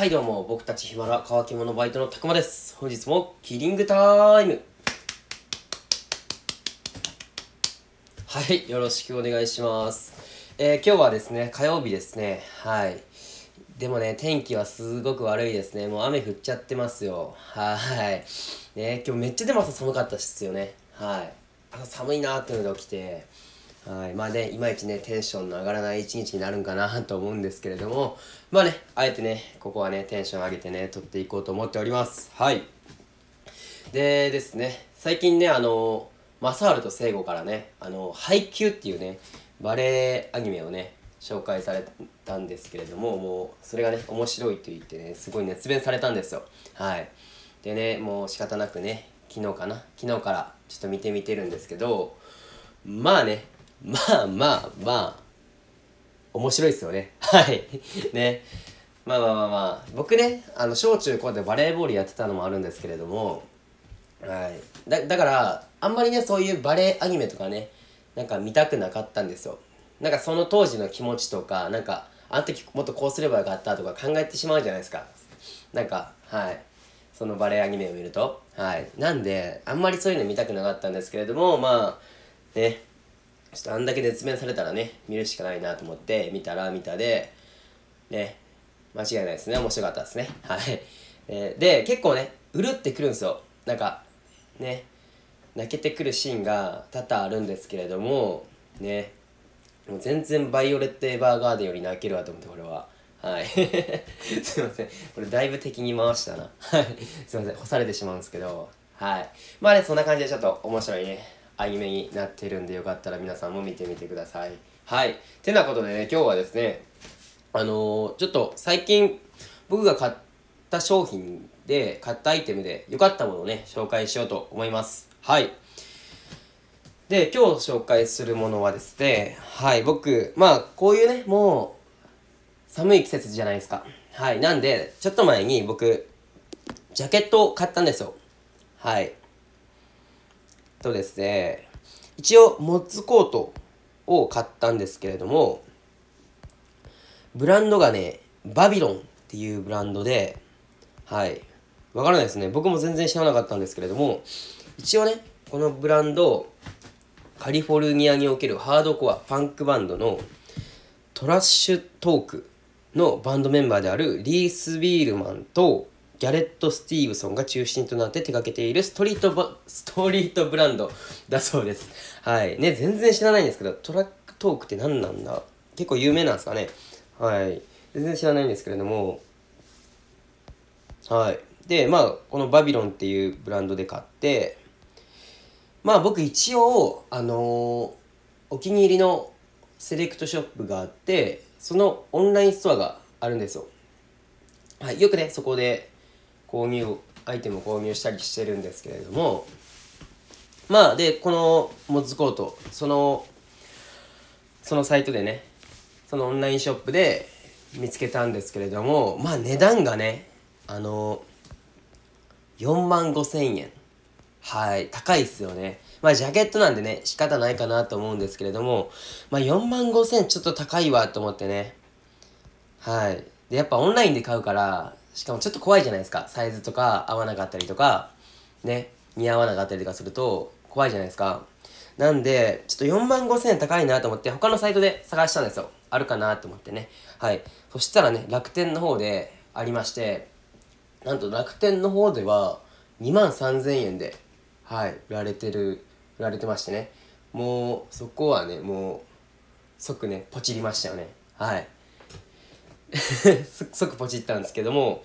はいどうも僕たちヒマラ乾き物バイトのたくまです。本日もキリングタイム。はいよろしくお願いします。えー、今日はですね火曜日ですね。はい。でもね天気はすごく悪いですね。もう雨降っちゃってますよ。はい。ね今日めっちゃでも朝寒かったですよね。はい。朝寒いなーっていうので起きて。はい。まあねいまいちねテンションの上がらない一日になるんかなと思うんですけれども。まあねあえてねここはねテンション上げてね撮っていこうと思っております。はい。でですね最近ねあの正治と聖子からねあの配給っていうねバレエアニメをね紹介されたんですけれどももうそれがね面白いと言ってねすごい熱弁されたんですよ。はい。でねもう仕方なくね昨日かな？昨日からちょっと見てみてるんですけどまあねまあまあまあ面白いですよね。はい。ね。まあまあまあまあ。僕ねあの小中高でバレーボールやってたのもあるんですけれどもはい。だだからあんまりねそういうバレエアニメとかねなんか見たくなかったんですよ。なんかその当時の気持ちとかなんかあの時もっとこうすればよかったとか考えてしまうじゃないですか。なんかはい。そのバレエアニメを見ると。はい。なんであんまりそういうの見たくなかったんですけれどもまあね。ちょっとあんだけ熱弁されたらね見るしかないなと思って見たら見たでね間違いないですね。面白かったですね。はい、えー、で結構ねうるってくるんですよ。なんかね泣けてくるシーンが多々あるんですけれどもねもう全然バイオレット・エヴァーガーデンより泣けるわと思ってこれは。はい。すいません。これだいぶ敵に回したな。はい。すいません。干されてしまうんですけど。はい。まあねそんな感じでちょっと面白いね。アニメになってるんでよかったら皆さんも見てみてください。はい。てなことでね、今日はですね、あのー、ちょっと最近僕が買った商品で、買ったアイテムで良かったものをね、紹介しようと思います。はい。で、今日紹介するものはですね、はい、僕、まあ、こういうね、もう、寒い季節じゃないですか。はい。なんで、ちょっと前に僕、ジャケットを買ったんですよ。はい。とですね、一応、モッツコートを買ったんですけれども、ブランドがね、バビロンっていうブランドで、はい。わからないですね。僕も全然知らなかったんですけれども、一応ね、このブランド、カリフォルニアにおけるハードコアパンクバンドのトラッシュトークのバンドメンバーであるリース・ビールマンとギャレット・スティーブソンが中心となって手掛けているストリートバ、ストリートブランドだそうです。はい。ね、全然知らないんですけど、トラックトークって何なんだ？結構有名なんですかね？はい。全然知らないんですけれども、はい。で、まあ、このバビロンっていうブランドで買って、まあ僕一応、あのー、お気に入りのセレクトショップがあって、そのオンラインストアがあるんですよ。はい。よくね、そこで購入アイテムを購入したりしてるんですけれどもまあでこのモッズコートそのそのサイトでねそのオンラインショップで見つけたんですけれどもまあ値段がねあの4万5千円。はい高いっすよね。まあジャケットなんでね仕方ないかなと思うんですけれどもまあ4万5千ちょっと高いわと思ってね。はい。でやっぱオンラインで買うからしかもちょっと怖いじゃないですか。サイズとか合わなかったりとかね似合わなかったりとかすると怖いじゃないですか。なんでちょっと4万5千円高いなと思って他のサイトで探したんですよ。あるかなと思ってね。はい。そしたらね楽天の方でありましてなんと楽天の方では2万3000円ではい売られてる売られてましてね。もうそこはねもう即ねポチりましたよね。はい。即ポチったんですけども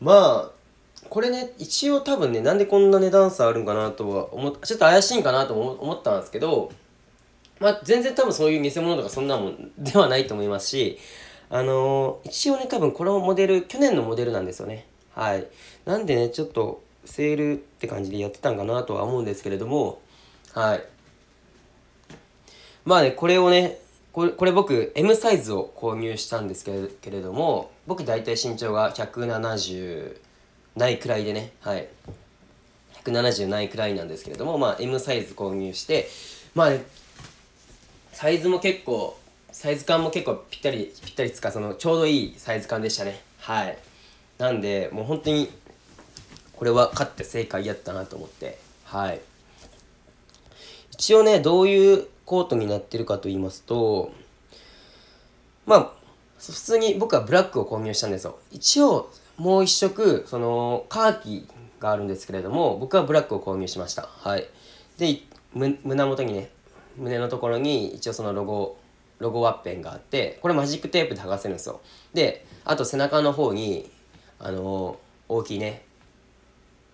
まあこれね一応多分ねなんでこんな値段差あるんかなとは思っちょっと怪しいんかなと思ったんですけどまあ全然多分そういう偽物とかそんなもんではないと思いますしあのー、一応ね多分このモデル去年のモデルなんですよね。はい。なんでねちょっとセールって感じでやってたんかなとは思うんですけれどもはい。まあねこれをねこれこれ僕 M サイズを購入したんですけれども僕大体身長が170ないくらいでねはい。170ないくらいなんですけれどもまあ M サイズ購入してまあねサイズも結構サイズ感も結構ぴったりぴったりつかそのちょうどいいサイズ感でしたね。はい。なんでもう本当にこれは勝って正解やったなと思って。はい。一応ねどういうコートになってるかと言いますとまあ普通に僕はブラックを購入したんですよ。一応もう一色そのカーキがあるんですけれども僕はブラックを購入しました。はい。で胸元にね胸のところに一応そのロゴロゴワッペンがあってこれマジックテープで剥がせるんですよ。であと背中の方にあの大きいね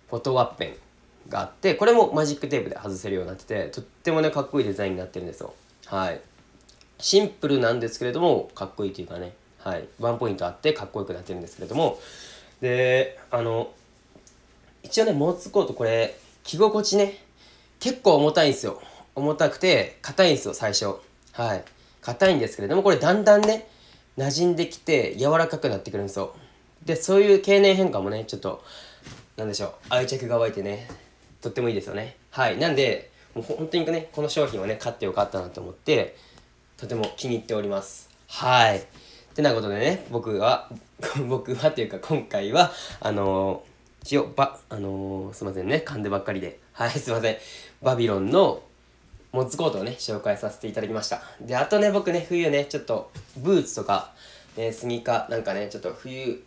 フォトワッペン。があってこれもマジックテープで外せるようになっててとってもねかっこいいデザインになってるんですよ。はい。シンプルなんですけれどもかっこいいというかね。はい。ワンポイントあってかっこよくなってるんですけれども。であの一応ねモーツコートこれ着心地ね結構重たいんですよ。重たくて硬いんですよ最初。はい。硬いんですけれどもこれだんだんね馴染んできて柔らかくなってくるんですよ。でそういう経年変化もねちょっとなんでしょう愛着が湧いてねとってもいいですよね。はい。なんでもう本当にねこの商品をね買ってよかったなと思ってとても気に入っております。はい。ってなことでね僕は 僕はというか今回はあのー、一応ばあのー、すいませんね噛んでばっかりで。はいすいません。バビロンのモッツコートをね紹介させていただきました。であとね僕ね冬ねちょっとブーツとか、ね、スニーカーなんかねちょっと冬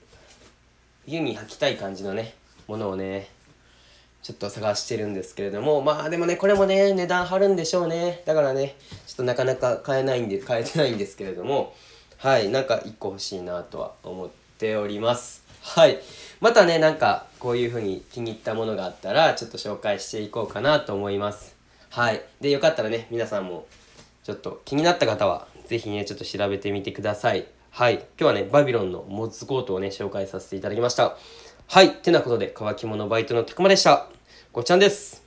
冬に履きたい感じのねものをねちょっと探してるんですけれどもまあでもねこれもね値段張るんでしょうね。だからねちょっとなかなか買えないんで買えてないんですけれどもはいなんか1個欲しいなとは思っております。はい。またねなんかこういう風に気に入ったものがあったらちょっと紹介していこうかなと思います。はい。でよかったらね皆さんもちょっと気になった方は是非ねちょっと調べてみてください。はい。今日はねバビロンのモッズコートをね紹介させていただきました。はい。てなことで、乾き物バイトのたくまでした。ごちゃんです。